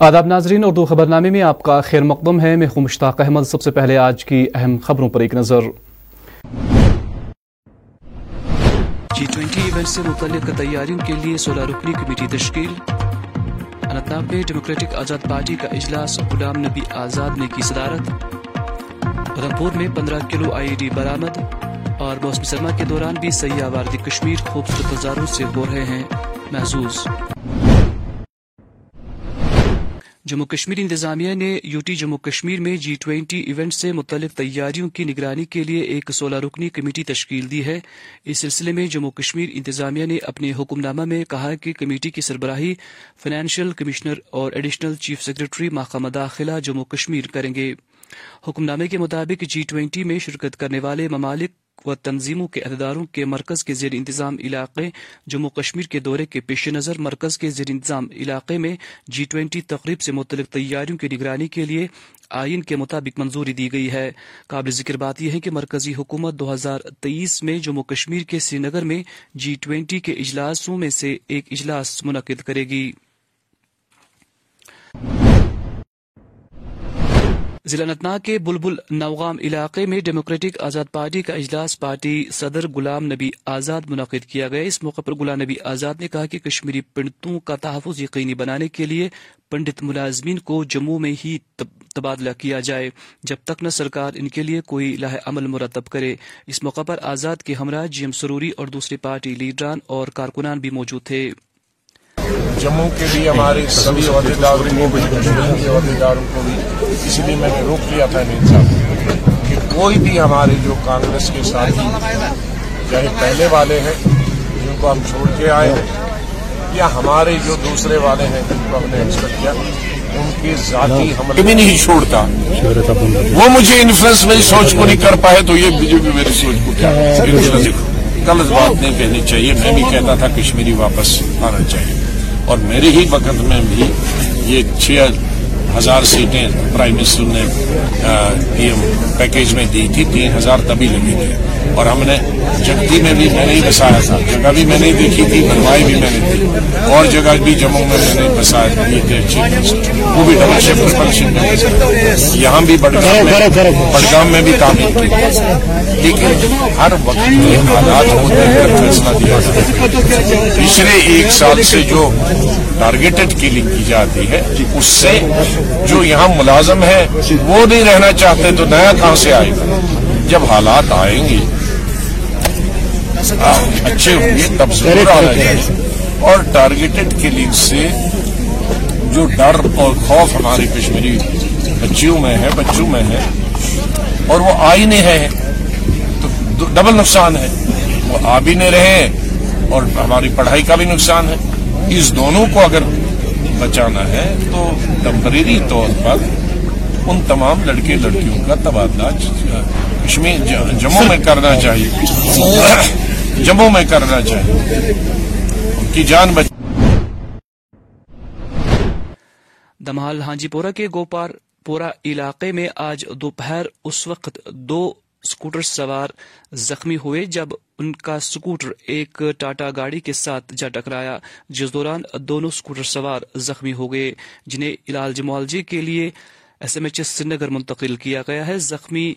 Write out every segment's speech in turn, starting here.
آداب ناظرین، اردو خبرنامے میں آپ کا خیر مقدم ہے۔ میں ہوں مشتاق احمد۔ سب سے پہلے آج کی اہم خبروں پر ایک نظر۔ جی ٹوینٹی ایونٹ سے متعلق تیاریوں کے لیے سولہ رکنی کمیٹی تشکیل۔ انتناب میں ڈیموکریٹک آزاد پارٹی کا اجلاس۔ غلام نبی آزاد نے کی صدارت۔ ادھمپور میں پندرہ کلو آئی ڈی برآمد۔ اور موسم سرما کے دوران بھی سیاح واردی کشمیر خوبصورت نظاروں سے ہو رہے ہیں۔ محظوظ۔ جموں کشمیر انتظامیہ نے یو ٹی جموں کشمیر میں جی ٹوینٹی ایونٹ سے متعلق تیاریوں کی نگرانی کے لیے ایک سولہ رکنی کمیٹی تشکیل دی ہے۔ اس سلسلے میں جموں کشمیر انتظامیہ نے اپنے حکم نامہ میں کہا کہ کمیٹی کی سربراہی فائنینشیل کمشنر اور ایڈیشنل چیف سیکرٹری محکمہ داخلہ جموں کشمیر کریں گے۔ حکم نامے کے مطابق جی ٹوینٹی میں شرکت کرنے والے ممالک و تنظیموں کے عہدیداروں کے مرکز کے زیر انتظام علاقے جموں کشمیر کے دورے کے پیش نظر مرکز کے زیر انتظام علاقے میں جی ٹوینٹی تقریب سے متعلق تیاریوں کی نگرانی کے لیے آئین کے مطابق منظوری دی گئی ہے۔ قابل ذکر بات یہ ہے کہ مرکزی حکومت دو ہزار تیئیس میں جموں کشمیر کے سری نگر میں جی ٹوینٹی کے اجلاسوں میں سے ایک اجلاس منعقد کرے گی۔ ضلع نتنا کے بلبل نوغام علاقے میں ڈیموکریٹک آزاد پارٹی کا اجلاس پارٹی صدر غلام نبی آزاد منعقد کیا گیا۔ اس موقع پر غلام نبی آزاد نے کہا کہ کشمیری پنڈتوں کا تحفظ یقینی بنانے کے لیے پنڈت ملازمین کو جموں میں ہی تبادلہ کیا جائے۔ جب تک نہ سرکار ان کے لیے کوئی لاہ عمل مرتب کرے۔ اس موقع پر آزاد کے ہمراہ جی ایم سروری اور دوسری پارٹی لیڈران اور کارکنان بھی موجود تھے۔ جموں کے بھی ہمارے سبھی عہدیداروں کو بھی کشمیر کے عہدیداروں کو بھی اس لیے میں نے روک لیا تھا نہیں صاحب کہ کوئی بھی ہمارے جو کانگریس کے ساتھی چاہے پہلے والے ہیں جن کو ہم چھوڑ کے آئے ہیں یا ہمارے جو دوسرے والے ہیں جن کو ہم نے ایکسپیکٹ کیا ان کے ذاتی ہم کبھی نہیں چھوڑتا۔ وہ مجھے انفلوئنس میری سوچ کو نہیں کر پائے تو یہ بی جے پی میری سوچ کو کیا؟ غلط بات نہیں کہنی چاہیے۔ میں بھی کہتا تھا کشمیری واپس آنا چاہیے۔ اور میرے ہی وقت میں بھی یہ چھ ہزار سیٹیں پرائم منسٹر نے پیکیج میں دی تھی تین ہزار تبھی لگے تھے اور ہم نے جگتی میں بھی میں نے ہی بسایا تھا جگہ بھی میں نے دیکھی تھی بنوائی بھی میں نے دی اور جگہ بھی جموں میں میں نے بسایا تھی وہ بھی ڈبل شفٹ فنکشن یہاں بھی بڑگام میں بڑگام میں بھی تعمیر کی۔ لیکن ہر وقت میں حالات ہوتے ہیں فیصلہ دیا پچھلے ایک سال سے جو ٹارگیٹڈ کلنگ کی جاتی ہے اس سے جو یہاں ملازم ہے وہ نہیں رہنا چاہتے تو نیا کہاں سے آئے گا؟ جب حالات آئیں گے اچھے ہوں گے تب ضرور آنا چاہیے۔ اور ٹارگیٹڈ کلنگ سے جو ڈر اور خوف ہماری کشمیری بچیوں میں ہے بچوں میں ہے اور وہ آئی نہیں ہے تو ڈبل نقصان ہے۔ وہ آ بھی نہیں رہے اور ہماری پڑھائی کا بھی نقصان ہے۔ اس دونوں کو اگر بچانا ہے تو ٹمپریری طور پر ان تمام لڑکے لڑکیوں کا تبادلہ کشمیر جموں میں کرنا چاہیے۔ جموں میں کرنا چاہیے۔ ان کی جان بچ دمہال ہانجی پورہ کے گوپار پورہ علاقے میں آج دوپہر اس وقت دو اسکوٹر سوار زخمی ہوئے جب ان کا اسکوٹر ایک ٹاٹا گاڑی کے ساتھ جا ٹکرایا، جس دوران دونوں اسکوٹر سوار زخمی ہو گئے، جنہیں علاج معالجے کے لیے S M H S Srinagar منتقل کیا گیا ہے۔ زخمی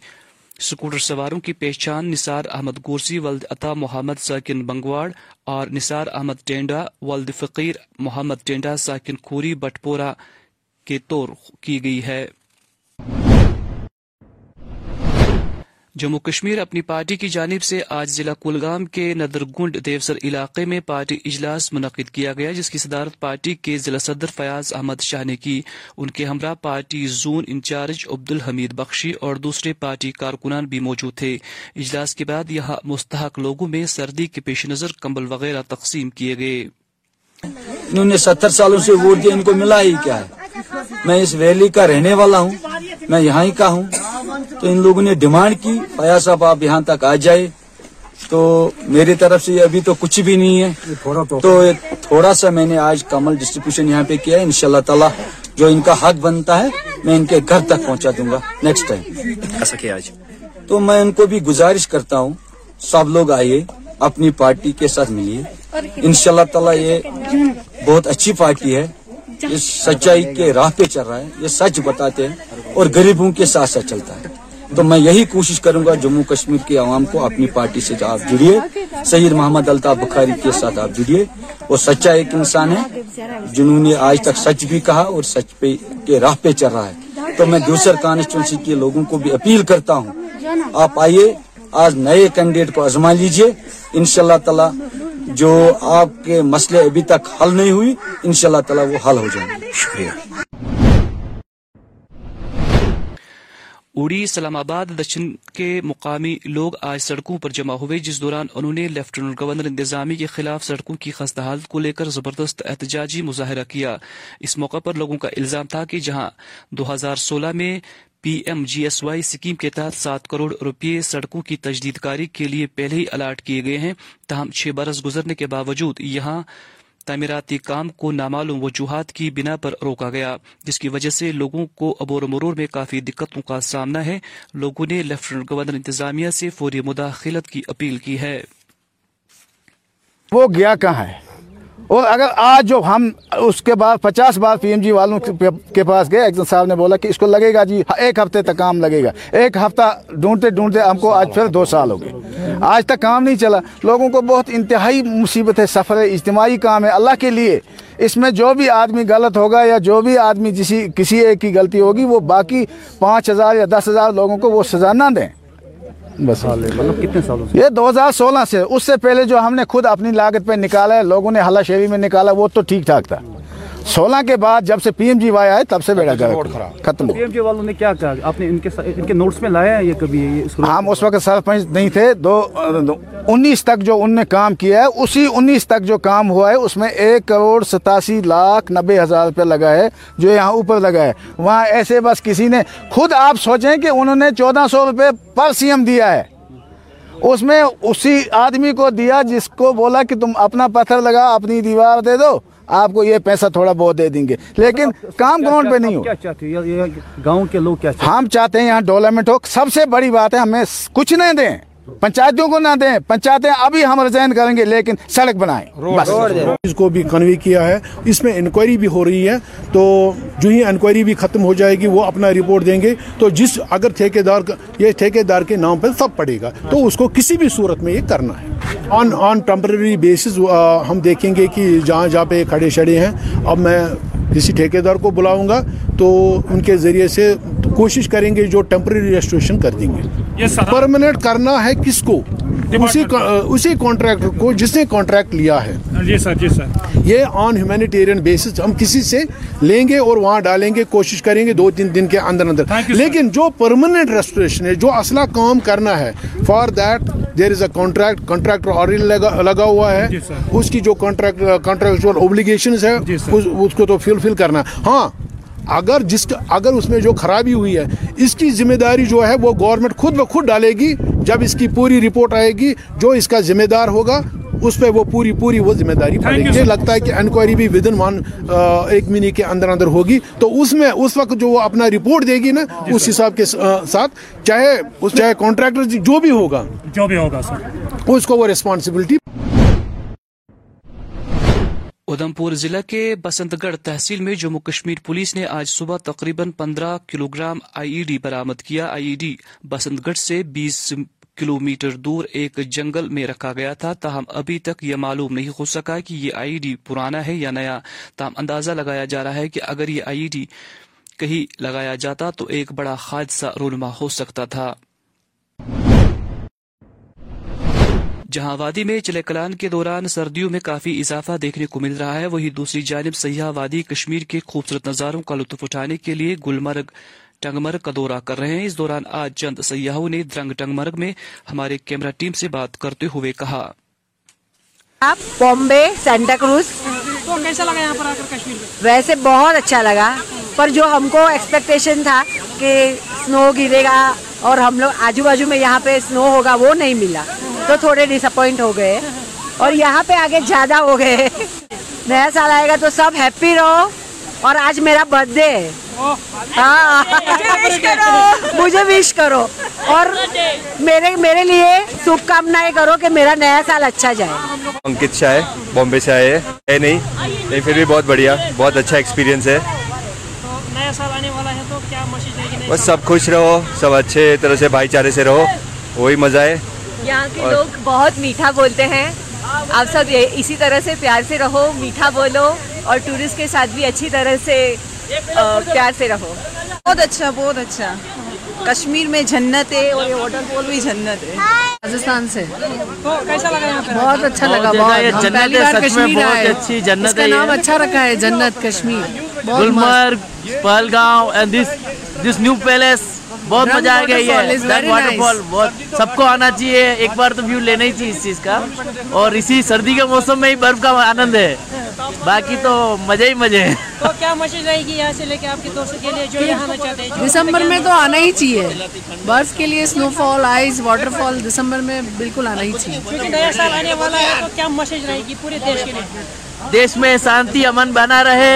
اسکوٹر سواروں کی پہچان نثار احمد گورسی، ولد عطا محمد ساکن بنگواڑ اور نثار احمد ٹینڈا، ولد فقیر محمد ٹینڈا، ساکن کھوری بٹپورہ کے طور کی گئی ہے۔ جموں کشمیر اپنی پارٹی کی جانب سے آج ضلع کلگام کے ندرگنڈ دیوسر علاقے میں پارٹی اجلاس منعقد کیا گیا، جس کی صدارت پارٹی کے ضلع صدر فیاض احمد شاہ نے کی۔ ان کے ہمراہ پارٹی زون انچارج عبد الحمید بخشی اور دوسرے پارٹی کارکنان بھی موجود تھے۔ اجلاس کے بعد یہاں مستحق لوگوں میں سردی کے پیش نظر کمبل وغیرہ تقسیم کیے گئے۔ انہوں نے ستر سالوں سے ووٹ دیا، ان کو ملا ہی کیا ہے؟ میں اس ویلی کا رہنے والا ہوں میں یہاں ہی کا ہوں۔ تو ان لوگوں نے ڈیمانڈ کی فیاض صاحب آپ یہاں تک آ جائے۔ تو میری طرف سے ابھی تو کچھ بھی نہیں ہے۔ تو تھوڑا سا میں نے آج کمل ڈسٹریبیوشن یہاں پہ کیا ہے ان شاء اللہ تعالیٰ جو ان کا حق بنتا ہے میں ان کے گھر تک پہنچا دوں گا۔ نیکسٹ ٹائم تو میں ان کو بھی گزارش کرتا ہوں سب لوگ آئیے اپنی پارٹی کے ساتھ ملیے۔ ان شاء اللہ تعالیٰ یہ بہت اچھی پارٹی ہے۔ یہ سچائی کے راہ پہ چل رہا ہے یہ سچ بتاتے ہیں اور غریبوں کے ساتھ ساتھ چلتا ہے۔ تو میں یہی کوشش کروں گا جموں کشمیر کے عوام کو اپنی پارٹی سے آپ جڑیے۔ سید محمد الطاف بخاری کے ساتھ آپ جڑیے۔ وہ سچا ایک انسان ہے جنہوں نے آج تک سچ بھی کہا اور سچ پہ کے راہ پہ چل رہا ہے۔ تو میں دوسرے کانسٹیچوینسی کے لوگوں کو بھی اپیل کرتا ہوں۔ آپ آئیے آج نئے کینڈیڈیٹ کو آزما لیجیے۔ انشاءاللہ تعالی جو آپ کے مسئلے ابھی تک حل نہیں ہوئی، انشاءاللہ تعالی اللہ وہ حل ہو جائیں گے۔ شکریہ۔ اوڑی اسلام آباد دچن کے مقامی لوگ آج سڑکوں پر جمع ہوئے، جس دوران انہوں نے لیفٹیننٹ گورنر انتظامی کے خلاف سڑکوں کی خستہ حالت کو لے کر زبردست احتجاجی مظاہرہ کیا۔ اس موقع پر لوگوں کا الزام تھا کہ جہاں دو ہزار سولہ میں P M G S Y scheme کے تحت سات کروڑ روپیے سڑکوں کی تجدید کاری کے لیے پہلے ہی الاٹ کیے گئے ہیں۔ تاہم، چھ برس گزرنے کے باوجود یہاں تعمیراتی کام کو نامعلوم وجوہات کی بنا پر روکا گیا، جس کی وجہ سے لوگوں کو عبور مرور میں کافی دقتوں کا سامنا ہے۔ لوگوں نے لیفٹنٹ گورنر انتظامیہ سے فوری مداخلت کی اپیل کی ہے۔ وہ گیا کہاں ہے؟ اور اگر آج جو ہم اس کے بعد پچاس بار پی ایم جی والوں کے پاس گئے، ایک صاحب نے بولا کہ اس کو لگے گا جی ایک ہفتے تک کام لگے گا۔ ایک ہفتہ ڈھونڈتے ڈھونڈتے ہم کو آج پھر دو سال ہو گئے۔ آج تک کام نہیں چلا۔ لوگوں کو بہت انتہائی مصیبت ہے، سفر ہے، اجتماعی کام ہے۔ اللہ کے لیے اس میں جو بھی آدمی غلط ہوگا یا جو بھی آدمی جسی کسی ایک کی غلطی ہوگی، وہ باقی پانچ ہزار یا دس ہزار لوگوں کو وہ سزا نہ دیں۔ بس۔ ہاں، مطلب کتنے سالوں یہ دو ہزار سولہ سے اس سے پہلے جو ہم نے خود اپنی لاگت پہ نکالا ہے لوگوں نے حلہ شیری میں نکالا وہ تو ٹھیک ٹھاک تھا۔ سولہ کے بعد جب سے پی ایم جی وائی آئے تب سے بیڑا گیا ختم پی ایم جی والوں نے کیا کہا؟ آپ نے ان کے ان کے نوٹس میں لایا ہے یہ کبھی ہم اس وقت سرپنچ نہیں تھے۔ دو انیس تک جو ان نے کام کیا ہے اسی انیس تک جو کام ہوا ہے اس میں ایک کروڑ ستاسی لاکھ نبے ہزار روپے لگا ہے جو یہاں اوپر لگا ہے۔ وہاں ایسے بس کسی نے خود آپ سوچیں کہ انہوں نے چودہ سو روپے پر سی ایم دیا ہے۔ اس میں اسی آدمی کو دیا جس کو بولا کہ تم اپنا پتھر لگا اپنی دیوار دے دو۔ آپ کو یہ پیسہ تھوڑا بہت دے دیں گے۔ لیکن کام گراؤنڈ پہ نہیں ہو۔ گاؤں کے لوگ ہم چاہتے ہیں یہاں ڈیولپمنٹ ہو۔ سب سے بڑی بات ہے ہمیں کچھ نہیں دیں۔ پنچایتوں کو نہ دیں پنچایتیں ابھی ہم ریزائن کریں گے لیکن سڑک بنائیں۔ اس کو بھی کنوی کیا ہے۔ اس میں انکوائری بھی ہو رہی ہے۔ تو جو ہی انکوائری بھی ختم ہو جائے گی وہ اپنا رپورٹ دیں گے۔ تو جس اگر ٹھیکے دار یہ ٹھیکے دار کے نام پر سب پڑے گا۔ تو اس کو کسی بھی صورت میں یہ کرنا ہے۔ آن آن ٹمپرری بیسز ہم دیکھیں گے کہ جہاں جہاں پہ کھڑے شڑے ہیں۔ اب میں کسی ٹھیکے دار کو بلاؤں گا تو ان کے ذریعے سے کوشش کریں گے جو ٹیمپریری ریجسٹریشن کر دیں گے۔ پرمنٹ کرنا ہے کس کو؟ اسی کانٹریکٹر کو جس نے کانٹریکٹ لیا ہے۔ یہ آن ہیومینیٹیرین بیسس ہم کسی سے لیں گے اور وہاں ڈالیں گے کوشش کریں گے دو تین دن کے اندر اندر۔ لیکن جو پرمنٹ ریسٹوریشن ہے جو اصلہ کام کرنا ہے for that there is a contract contractor already لگا ہوا ہے۔ اس کی جو کانٹریکٹ کانٹریکچوئل اوبلیگیشنز ہے اس کو تو فلفل کرنا۔ ہاں اگر جس اگر اس میں جو خرابی ہوئی ہے اس کی ذمہ داری جو ہے وہ گورنمنٹ خود بخود ڈالے گی۔ جب اس کی پوری رپورٹ آئے گی جو اس کا ذمہ دار ہوگا اس پہ وہ پوری پوری وہ ذمہ داری پڑے گی مجھے لگتا ہے کہ انکوائری بھی ود ان ون ایک مہینے کے اندر اندر ہوگی۔ تو اس میں اس وقت جو وہ اپنا رپورٹ دے گی نا جی اس حساب کے ساتھ چاہے اس چاہے کانٹریکٹر جی، جو بھی ہوگا جو بھی ہوگا اس کو وہ ریسپانسبلٹی ادھم پور ضلع کے بسنت گڑھ تحصیل میں جموں کشمیر پولیس نے آج صبح تقریباً پندرہ کلوگرام آئی ای ڈی برامد کیا۔ آئی ای ڈی بسنت گڑھ سے بیس کلومیٹر دور ایک جنگل میں رکھا گیا تھا۔ تاہم ابھی تک یہ معلوم نہیں ہو سکا کہ یہ آئی ڈی پرانا ہے یا نیا۔ تاہم اندازہ لگایا جا رہا ہے کہ اگر یہ آئی ڈی کہیں لگایا جاتا تو ایک بڑا حادثہ رونما ہو سکتا تھا۔ جہاں وادی میں چلے کلان کے دوران سردیوں میں کافی اضافہ دیکھنے کو مل رہا ہے وہی دوسری جانب سیاح وادی کشمیر کے خوبصورت نظاروں کا لطف اٹھانے کے لیے گلمرگ ٹنگمرگ کا دورہ کر رہے ہیں۔ اس دوران آج چند سیاحوں نے درنگ ٹنگمرگ میں ہمارے کیمرہ ٹیم سے بات کرتے ہوئے کہا۔ آپ بامبے سینٹا کروز ویسے بہت اچھا لگا پر جو ہم کو ایکسپیکٹیشن تھا کہ سنو گرے گا اور ہم لوگ آجو باجو میں یہاں پہ سنو ہوگا وہ نہیں ملا۔ تو تھوڑے ڈس اپوائنٹ ہو گئے۔ اور یہاں پہ آگے زیادہ ہو گئے۔ نیا سال آئے گا تو سب ہیپی رہو۔ اور آج میرا برتھ ڈے ہے۔ ہاں۔, ہاں۔ مجھے وش کرو۔ اور میرے میرے لیے شبھ کامنائیں کرو کہ میرا نیا سال اچھا جائے۔ انکت شاہ بامبے سے آئے ہے نہیں؟ پھر بھی بہت بڑھیا۔ بہت اچھا ایکسپیرینس ہے۔ نیا سال آنے والا ہے تو کیا بس سب خوش رہو سب اچھے طرح سے بھائی چارے سے رہو۔ وہی مزہ ہے۔ یہاں کے لوگ بہت میٹھا بولتے ہیں۔ آپ سب اسی طرح سے پیار سے رہو میٹھا بولو اور ٹورسٹ کے ساتھ بھی اچھی طرح سے پیار سے رہو۔ بہت اچھا بہت اچھا۔ کشمیر میں جنت ہے اور یہ واٹر فال بھی جنت ہے۔ راجستھان سے۔ بہت اچھا لگا بہت۔ پہلی جنت کا نام اچھا رکھا ہے جنت کشمیر۔ گلمرگ پہلگاؤں دس نیو پیلس بہت مزہ آئے گا سب کو آنا چاہیے ایک بار تو ویو لینا ہی چاہیے اس چیز کا۔ اور اسی سردی کے موسم میں ہی برف کا آنند ہے۔ باقی تو مزے ہی مزے ہیں۔ کیا مشق رہے گی یہاں سے لے کے دوستوں کے لیے دسمبر میں تو آنا ہی چاہیے۔ برف کے لیے سنو فال آئس واٹر فال دسمبر میں بالکل آنا ہی چاہیے۔ نیا سال آنے والا ہے تو کیا مشق رہے گی پورے دیش کے لیے؟ دیش میں شانتی امن بنا رہے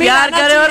پیار کرے اور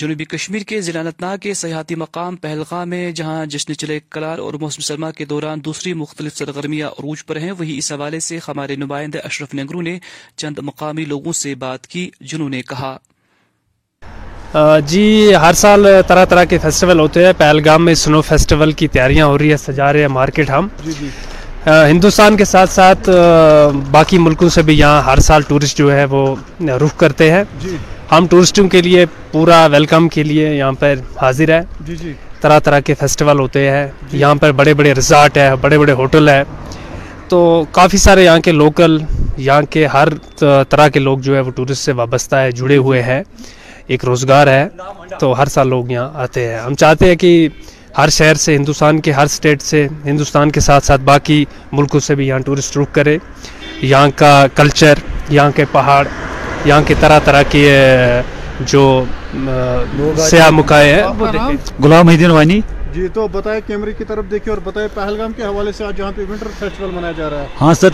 جنوبی کشمیر کے ضلع انتنا کے سیاحتی مقام پہلگاہ میں جہاں جشن چلے کلار اور موسم سرما کے دوران دوسری مختلف سرگرمیاں عروج پر ہیں وہی اس حوالے سے ہمارے نمائندے اشرف نگرو نے چند مقامی لوگوں سے بات کی جنہوں نے کہا۔ جی ہر سال طرح طرح کے فیسٹیول ہوتے ہیں۔ پہلگام میں سنو فیسٹیول کی تیاریاں ہو رہی ہے سجا رہے ہیں مارکیٹ ہم۔ جی، جی۔ ہندوستان کے ساتھ ساتھ باقی ملکوں سے بھی یہاں ہر سال ٹورسٹ جو ہے وہ رخ کرتے ہیں۔ جی۔ ہم ٹورسٹوں کے لیے پورا ویلکم کے لیے یہاں پر حاضر ہے طرح طرح کے فیسٹیول ہوتے ہیں۔ یہاں پر بڑے بڑے ریزارٹ ہے بڑے بڑے ہوٹل ہے تو کافی سارے یہاں کے لوکل یہاں کے ہر طرح کے لوگ جو ہے وہ ٹورسٹ سے وابستہ ہے جڑے ہوئے ہیں۔ ایک روزگار ہے تو ہر سال لوگ یہاں آتے ہیں۔ ہم چاہتے ہیں کہ ہر شہر سے ہندوستان کے ہر سٹیٹ سے ہندوستان کے ساتھ ساتھ باقی ملکوں سے بھی یہاں ٹورسٹ رخ کرے۔ یہاں کا کلچر یہاں کے پہاڑ یہاں کے طرح طرح کے جو سیاح مکائے ہیں غلام حیدین وانی جی تو بتائیں کیمری کی طرف دیکھیں اور بتائیں پہلگام کے حوالے سے آج جہاں پہ ونٹر فیسٹیول منایا جا رہا ہے۔ ہاں سر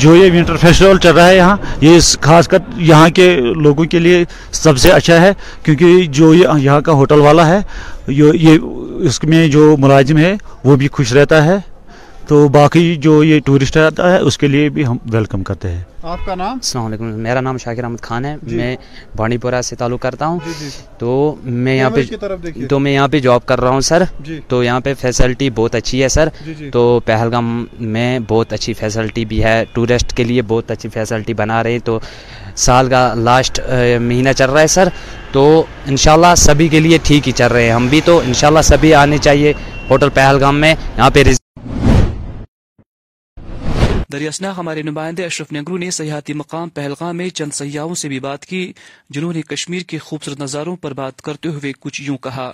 جو یہ ونٹر فیسٹیول چل رہا ہے یہاں، یہ خاص کر یہاں کے لوگوں کے لیے سب سے اچھا ہے، کیونکہ جو یہاں کا ہوٹل والا ہے، یہ اس میں جو ملازم ہے، وہ بھی خوش رہتا ہے۔ تو باقی جو یہ ٹورسٹ آتا ہے، اس کے لیے بھی ہم ویلکم کرتے ہیں۔ آپ کا نام؟ السلام علیکم۔ میرا نام شاکر احمد خان ہے۔ جی۔ میں بانی پورہ سے تعلق کرتا ہوں۔ جی، جی، تو میں یہاں پہ تو میں یہاں پہ جاب کر رہا ہوں سر۔ تو یہاں پہ فیسلٹی بہت اچھی ہے سر۔ تو پہلگام میں بہت اچھی فیسلٹی بھی ہے۔ ٹورسٹ کے لیے بہت اچھی فیسلٹی بنا رہے تو سال کا لاسٹ مہینہ چل رہا ہے سر۔ تو انشاءاللہ سبھی کے لیے ٹھیک ہی چل رہے ہیں۔ ہم بھی تو انشاءاللہ سبھی آنے چاہیے۔ ہوٹل پہلگام میں یہاں پہ دریاسنا ہمارے نمائندے اشرف نگرو نے سیاحتی مقام پہلگام میں چند سیاحوں سے بھی بات کی جنہوں نے کشمیر کے خوبصورت نظاروں پر بات کرتے ہوئے کچھ یوں کہا۔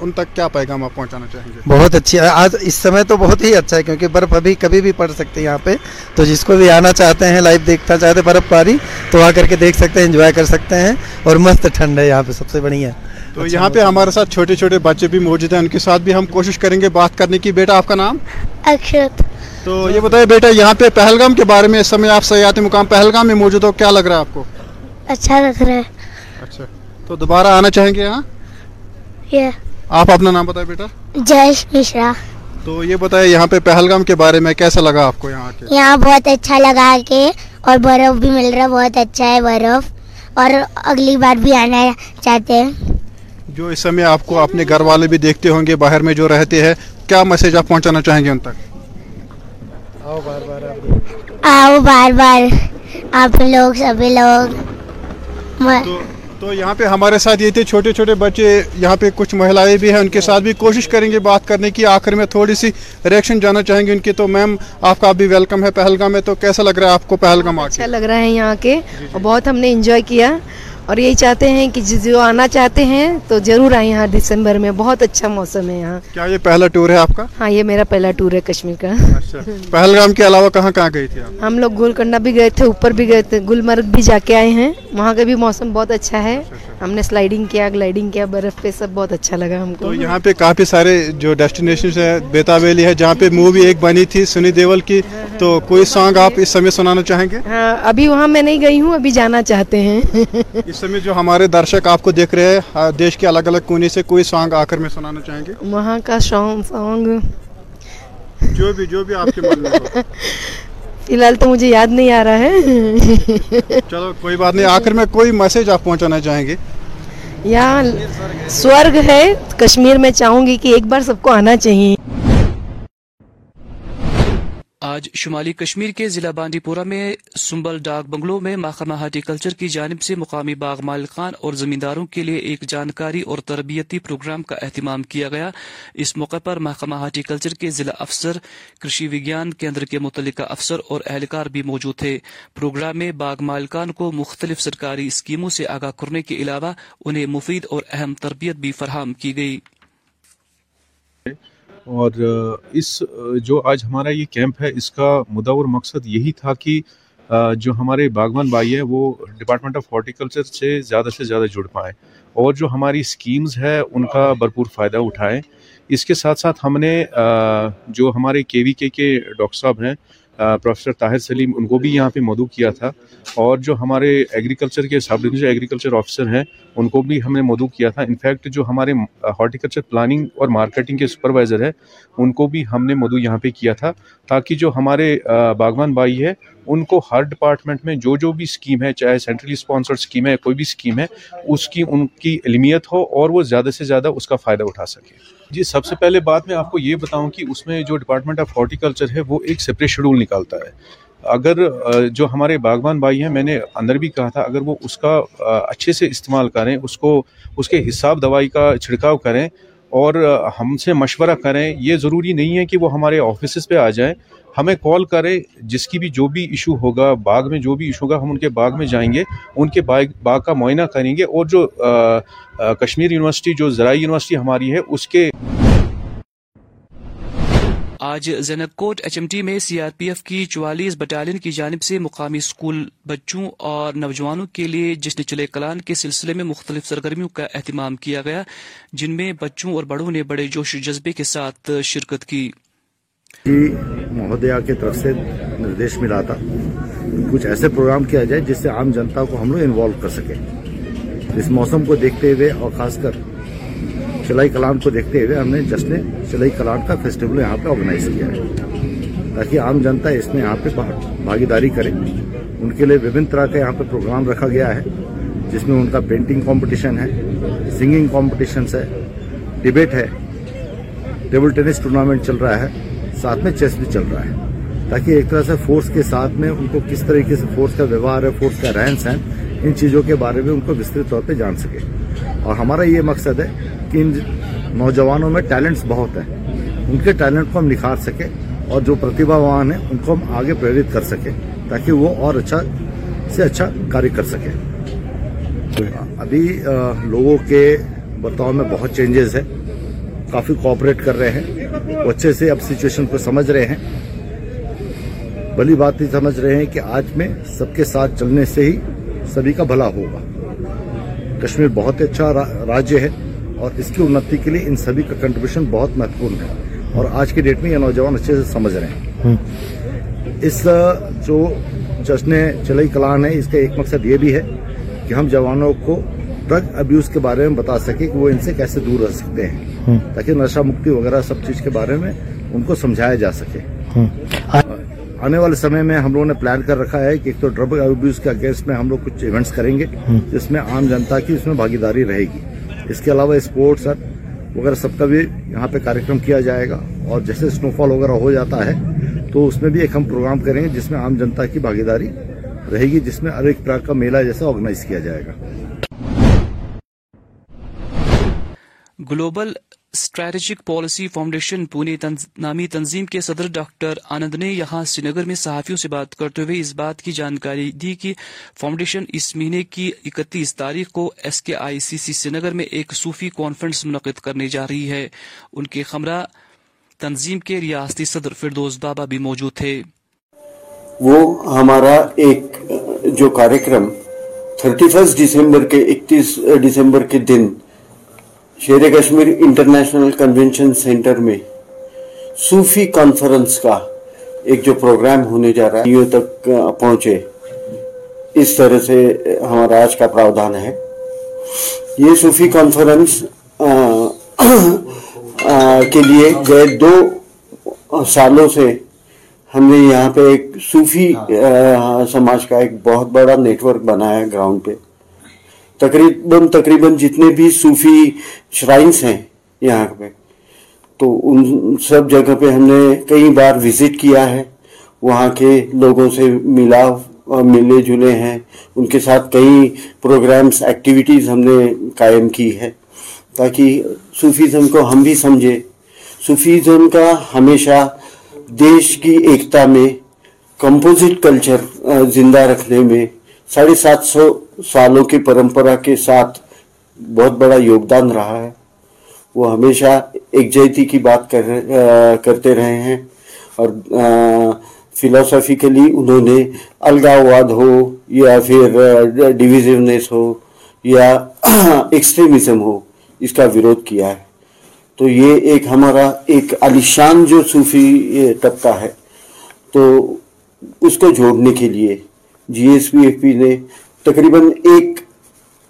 ان تک کیا پیغام آپ پہنچانا چاہیں گے؟ بہت اچھی آج اس سمے تو بہت ہی اچھا ہے کیونکہ برف ابھی کبھی بھی پڑ سکتے یہاں پہ۔ تو جس کو بھی آنا چاہتے ہیں لائف دیکھنا چاہتے ہیں برف پاری تو آ کر کے دیکھ سکتے ہیں انجوائے کر سکتے ہیں۔ اور مست ٹھنڈ ہے یہاں پہ سب سے بڑی ہے۔ تو اچھا یہاں پہ ہمارے ساتھ چھوٹے چھوٹے بچے بھی موجود ہیں ان کے ساتھ بھی ہم کوشش کریں گے بات کرنے کی۔ بیٹا آپ کا نام؟ اکشت۔ تو یہ بتائیے بیٹا یہاں پہ پہلگام کے بارے میں اس سمے آپ سیاحت مقام پہلگام میں موجود ہو کیا لگ رہا ہے آپ کو؟ اچھا لگ رہا ہے۔ اچھا تو دوبارہ آنا چاہیں گے یہاں؟ آپ اپنا نام بتائیں بیٹا۔ جیش مشرا تو یہ بتائیے یہاں پہ پہلگام کے بارے میں کیسا لگا آپ کو یہاں کے؟ یہاں بہت اچھا لگا کے اور برف بھی مل رہا بہت اچھا ہے برف۔ اور اگلی بار بھی آنا چاہتے ہیں۔ جو اس سمے آپ کو اپنے گھر والے بھی دیکھتے ہوں گے باہر میں جو رہتے ہیں کیا میسج آپ پہنچانا چاہیں گے ان تک؟ آؤ بار بار آپ لوگ سبھی لوگ تو یہاں پہ ہمارے ساتھ یہ تھے چھوٹے چھوٹے بچے یہاں پہ کچھ مہیلائیں بھی ہیں ان کے ساتھ بھی کوشش کریں گے بات کرنے کی۔ آخر میں تھوڑی سی ریئیکشن جانا چاہیں گے ان کی۔ تو میم آپ کا بھی ویلکم ہے پہلگام میں۔ تو کیسا لگ رہا ہے آپ کو پہلگام اچھا لگ رہا ہے یہاں کے۔ بہت ہم نے انجوائے کیا۔ اور یہی چاہتے ہیں کہ جو آنا چاہتے ہیں تو ضرور آئیں یہاں دسمبر میں بہت اچھا موسم ہے یہاں۔ کیا یہ پہلا ٹور ہے آپ کا؟ ہاں یہ میرا پہلا ٹور ہے کشمیر کا۔ اچھا۔ پہلگام کے علاوہ کہاں کہاں گئی تھی ہم لوگ گولکنڈہ بھی گئے تھے اوپر بھی گئے تھے گلمرگ بھی جا کے آئے ہیں۔ وہاں کا بھی موسم بہت اچھا ہے۔ اچھا، اچھا۔ ہم نے سلائڈنگ کیا گلائڈنگ کیا برف پہ سب بہت اچھا لگا ہم کو۔ یہاں پہ کافی سارے جو ڈیسٹینیشنز ہیں بیتا ویلی ہے جہاں پہ مووی ایک بنی تھی سنی دیول کی۔ تو کوئی سانگ آپ اس سمے سنانا چاہیں گے؟ ہاں، ابھی وہاں میں نہیں گئی ہوں ابھی جانا چاہتے ہیں۔ اس سمے جو ہمارے درشک آپ کو دیکھ رہے ہیں دیش کے الگ الگ کونے سے کوئی سانگ آ کر میں سنانا چاہیں گے؟ وہاں کا سانگ سانگ جو بھی جو بھی آپ کے من میں فی الحال تو مجھے یاد نہیں آ رہا ہے۔ چلو کوئی بات نہیں آخر میں کوئی میسج آپ پہنچانا چاہیں گے؟ یا سورگ ہے کشمیر میں چاہوں گی کہ ایک بار سب کو آنا چاہیے۔ آج شمالی کشمیر کے ضلع بانڈی پورہ میں سنبل ڈاک بنگلو میں محکمہ ہارٹی کلچر کی جانب سے مقامی باغ مالکان اور زمینداروں کے لیے ایک جانکاری اور تربیتی پروگرام کا اہتمام کیا گیا۔ اس موقع پر محکمہ ہارٹی کلچر کے ضلع افسر کرشی وگیان کیندر کے متعلقہ افسر اور اہلکار بھی موجود تھے۔ پروگرام میں باغ مالکان کو مختلف سرکاری اسکیموں سے آگاہ کرنے کے علاوہ انہیں مفید اور اہم تربیت بھی فراہم کی گئی۔ اور اس جو آج ہمارا یہ کیمپ ہے، اس کا مدعا اور مقصد یہی تھا کہ جو ہمارے باغبان بھائی ہیں، وہ ڈپارٹمنٹ آف ہارٹیکلچر سے زیادہ سے زیادہ جڑ پائیں اور جو ہماری اسکیمز ہے ان کا بھرپور فائدہ اٹھائیں۔ اس کے ساتھ ساتھ ہم نے جو ہمارے کے وی کے کے ڈاکٹر صاحب ہیں پروفیسر طاہر سلیم، ان کو بھی یہاں پہ مدعو کیا تھا۔ اور جو ہمارے ایگریکلچر کے سب ڈویژن ایگریکلچر آفیسر ہیں، ان کو بھی ہم نے مدعو کیا تھا۔ انفیکٹ جو ہمارے ہارٹیکلچر پلاننگ اور مارکیٹنگ کے سپروائزر ہیں، ان کو بھی ہم نے مدعو یہاں پہ کیا تھا۔ تاکہ جو ہمارے باغوان بھائی ہے ان کو ہر ڈپارٹمنٹ میں جو جو بھی اسکیم ہے، چاہے سینٹرلی سپانسر اسکیم ہے کوئی بھی اسکیم ہے، اس کی ان کی علمیت ہو اور وہ زیادہ سے زیادہ اس کا فائدہ اٹھا سکے۔ جی سب سے پہلے بات میں آپ کو یہ بتاؤں کہ اس میں جو ڈپارٹمنٹ آف ہارٹیکلچر ہے، وہ ایک سپریٹ شیڈول نکالتا ہے۔ اگر جو ہمارے باغبان بھائی ہیں، میں نے اندر بھی کہا تھا، اگر وہ اس کا اچھے سے استعمال کریں، اس کو، اس کے حساب دوائی کا چھڑکاؤ کریں اور ہم سے مشورہ کریں، یہ ضروری نہیں ہے کہ وہ ہمارے آفیسز پہ آ جائیں۔ ہمیں کال کرے، جس کی بھی جو بھی ایشو ہوگا، باغ میں جو بھی ایشو ہوگا، ہم ان کے باغ میں جائیں گے، ان کے باغ کا معائنہ کریں گے اور جو کشمیر یونیورسٹی، جو ذرائع یونیورسٹی ہماری ہے، اس کے آج زینک کوٹ، ایچ ایم ٹی میں سی آر پی ایف کی چوالیس بٹالین کی جانب سے مقامی اسکول بچوں اور نوجوانوں کے لیے جشن چلے کلان کے سلسلے میں مختلف سرگرمیوں کا اہتمام کیا گیا، جن میں بچوں اور بڑوں نے بڑے جوش و جذبے کے ساتھ شرکت کی۔ مہودیا کی طرف سے نردیش ملا تھا۔ کچھ ایسے پروگرام کیا جائے جس سے عام جنتا کو ہم لوگ انوالو کر سکیں۔ اس موسم کو دیکھتے ہوئے اور خاص کر چلائی کلان کو دیکھتے ہوئے ہم نے جشن چلائی کلان کا فیسٹیول یہاں پہ آرگنائز کیا ہے۔ تاکہ عام جنتا اس میں یہاں پہ بھاگیداری کرے۔ ان کے لیے وبھن طرح کا یہاں پہ پروگرام رکھا گیا ہے، جس میں ان کا پینٹنگ کمپٹیشن ہے سنگنگ کمپٹیشنس ہے ڈبیٹ ہے۔ ٹیبل ٹینس ٹورنامنٹ چل رہا ہے۔ ساتھ میں چیس بھی چل رہا ہے۔ تاکہ ایک طرح سے فورس کے ساتھ میں ان کو کس طریقے سے فورس کا ویوہار ہے فورس کا رہن سہن، ان چیزوں کے بارے میں ان کو وسترت طور پہ جان سکے۔ اور ہمارا یہ مقصد ہے کہ ان نوجوانوں میں ٹیلنٹس بہت ہیں۔ ان کے ٹیلنٹ کو ہم نکھار سکیں اور جو پرتیبھاوان ہیں، ان کو ہم آگے پریرت کر سکیں تاکہ وہ اور اچھا سے اچھا کاری کر سکیں۔ ابھی لوگوں کے برتاؤ میں بہت چینجز ہے کافی کوپریٹ کر رہے ہیں۔ وہ اچھے سے اب سچویشن کو سمجھ رہے ہیں۔ بھلی بات ہی سمجھ رہے ہیں کہ آج میں سب کے ساتھ چلنے سے ہی سبھی کا بھلا ہوگا۔ کشمیر بہت اچھا راجیہ ہے اور اس کی انتی کے لیے ان سبھی کا کنٹریبیوشن بہت مہتوپورن ہے۔ اور آج کے ڈیٹ میں یہ نوجوان اچھے سے سمجھ رہے ہیں۔ اس جو جشن چلئی کلان ہے اس کا ایک مقصد یہ بھی ہے کہ ہم جوانوں کو ڈرگ ابیوز کے بارے میں بتا سکے کہ وہ ان سے کیسے دور رہ سکتے ہیں۔ تاکہ نشہ مکتی وغیرہ سب چیز کے بارے میں ان کو سمجھایا جا سکے۔ آنے والے سمے میں ہم لوگوں نے پلان کر رکھا ہے کہ ایک تو ڈرگ ابیوز کے اگینسٹ میں ہم لوگ کچھ ایونٹس کریں گے جس میں عام جنتا کی اس میں بھاگیداری رہے گی۔ اس کے علاوہ اسپورٹس وغیرہ سب کا بھی یہاں پہ کارکرم کیا جائے گا۔ اور جیسے سنو فال وغیرہ ہو جاتا ہے تو اس میں بھی ایک ہم پروگرام کریں گے جس میں عام جنتا کی بھاگیداری رہے گی جس میں ہر ایک پراگ کا میلہ جیسا آرگنائز کیا جائے گا۔ Global strategic policy foundation Pune نامی تنظیم کے صدر ڈاکٹر آنند نے یہاں سری نگر میں صحافیوں سے بات کرتے ہوئے اس بات کی جانکاری دی کہ فاؤنڈیشن اس مہینے کی اکتیس تاریخ کو ایس کے آئی سی سی سری نگر میں ایک صوفی کانفرنس منعقد کرنے جا رہی ہے۔ ان کے خمرہ تنظیم کے ریاستی صدر فردوز بابا بھی موجود تھے۔ وہ ہمارا ایک جو کارکرم تھرٹی فسٹ دسمبر کے اکتیس دسمبر کے دن شیر کشمیر انٹرنیشنل کنونشن سینٹر میں صوفی کانفرنس کا ایک جو پروگرام ہونے جا رہا ہے تک پہنچے۔ اس طرح سے ہمارا آج کا پراودھان ہے۔ یہ صوفی کانفرنس کے لیے گئے دو سالوں سے ہم نے یہاں پہ ایک صوفی سماج کا ایک بہت بڑا نیٹ ورک بنایا ہے گراؤنڈ پہ۔ تقریباً تقریباً جتنے بھی صوفی شرائنس ہیں یہاں پہ، تو ان سب جگہ پہ ہم نے کئی بار وزٹ کیا ہے۔ وہاں کے لوگوں سے ملا ملے جلے ہیں۔ ان کے ساتھ کئی پروگرامز ایکٹیویٹیز ہم نے قائم کی ہے۔ تاکہ صوفیزم کو ہم بھی سمجھیں۔ صوفیزم کا ہمیشہ دیش کی ایکتا میں کمپوزٹ کلچر زندہ رکھنے میں ساڑھے سات سو سالوں کی پرمپرا کے ساتھ بہت بڑا یوگدان رہا ہے۔ وہ ہمیشہ یکجہتی کی بات کر کرتے رہے ہیں اور فلاسفیکلی انہوں نے الگاواد ہو یا پھر ڈویژنس ہو یا ایکسٹریمزم ہو، اس کا ورودھ کیا ہے۔ تو یہ ایک ہمارا ایک علیشان جو صوفی طبقہ ہے۔ تو اس کو جوڑنے کے لیے جی ایس پی ایف پی نے تقریباً ایک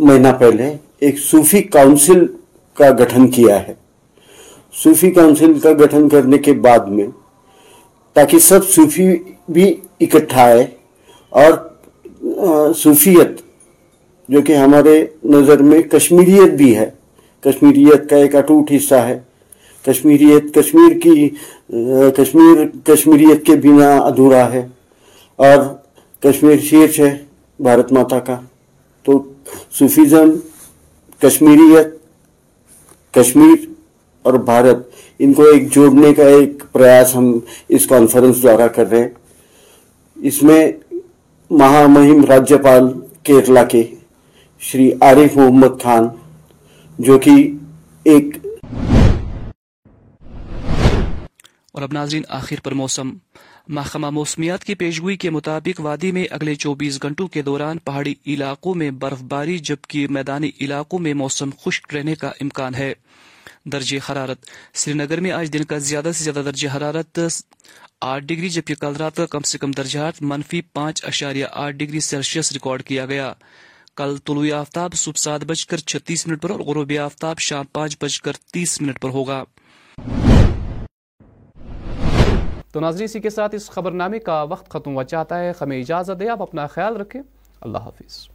مہینہ پہلے ایک صوفی کاؤنسل کا گٹھن کیا ہے۔ صوفی کاؤنسل کا گٹھن کرنے کے بعد میں تاکہ سب صوفی بھی اکٹھا آئے اور صوفیت جو کہ ہمارے نظر میں کشمیریت بھی ہے۔ کشمیریت کا ایک اٹوٹ حصہ ہے۔ کشمیریت، کشمیر کی کشمیر، کشمیریت کے بنا ادھورا ہے۔ اور کشمیر شیر ہے، بھارت ماتا کا۔ تو صوفیزم کشمیریت، کشمیر اور بھارت، ان کو ایک جوڑنے کا ایک پریاس ہم اس کانفرنس دوارا کر رہے ہیں۔ اس میں مہا مہم راجیہ پال کیرلا کے شری عارف محمد خان، جو کی ایک اور اب ناظرین، آخر پر موسم۔ محکمہ موسمیات کی پیشگوئی کے مطابق وادی میں اگلے چوبیس گھنٹوں کے دوران پہاڑی علاقوں میں برف باری، جبکہ میدانی علاقوں میں موسم خشک رہنے کا امکان ہے۔ درجہ حرارت سری نگر میں آج دن کا زیادہ سے زیادہ درجہ حرارت آٹھ ڈگری، جبکہ کل رات کا کم سے کم درجہ حرارت منفی پانچ اشاریہ آٹھ ڈگری سیلسیس ریکارڈ کیا گیا۔ کل طلوع آفتاب صبح سات بج کر چھتیس منٹ پر اور غروب آفتاب شام پانچ بج کر تیس منٹ پر ہوگا۔ تو ناظرین، اسی کے ساتھ اس خبر نامے کا وقت ختم ہوا چاہتا ہے۔ ہمیں اجازت دے آپ اپنا خیال رکھیں۔ اللہ حافظ۔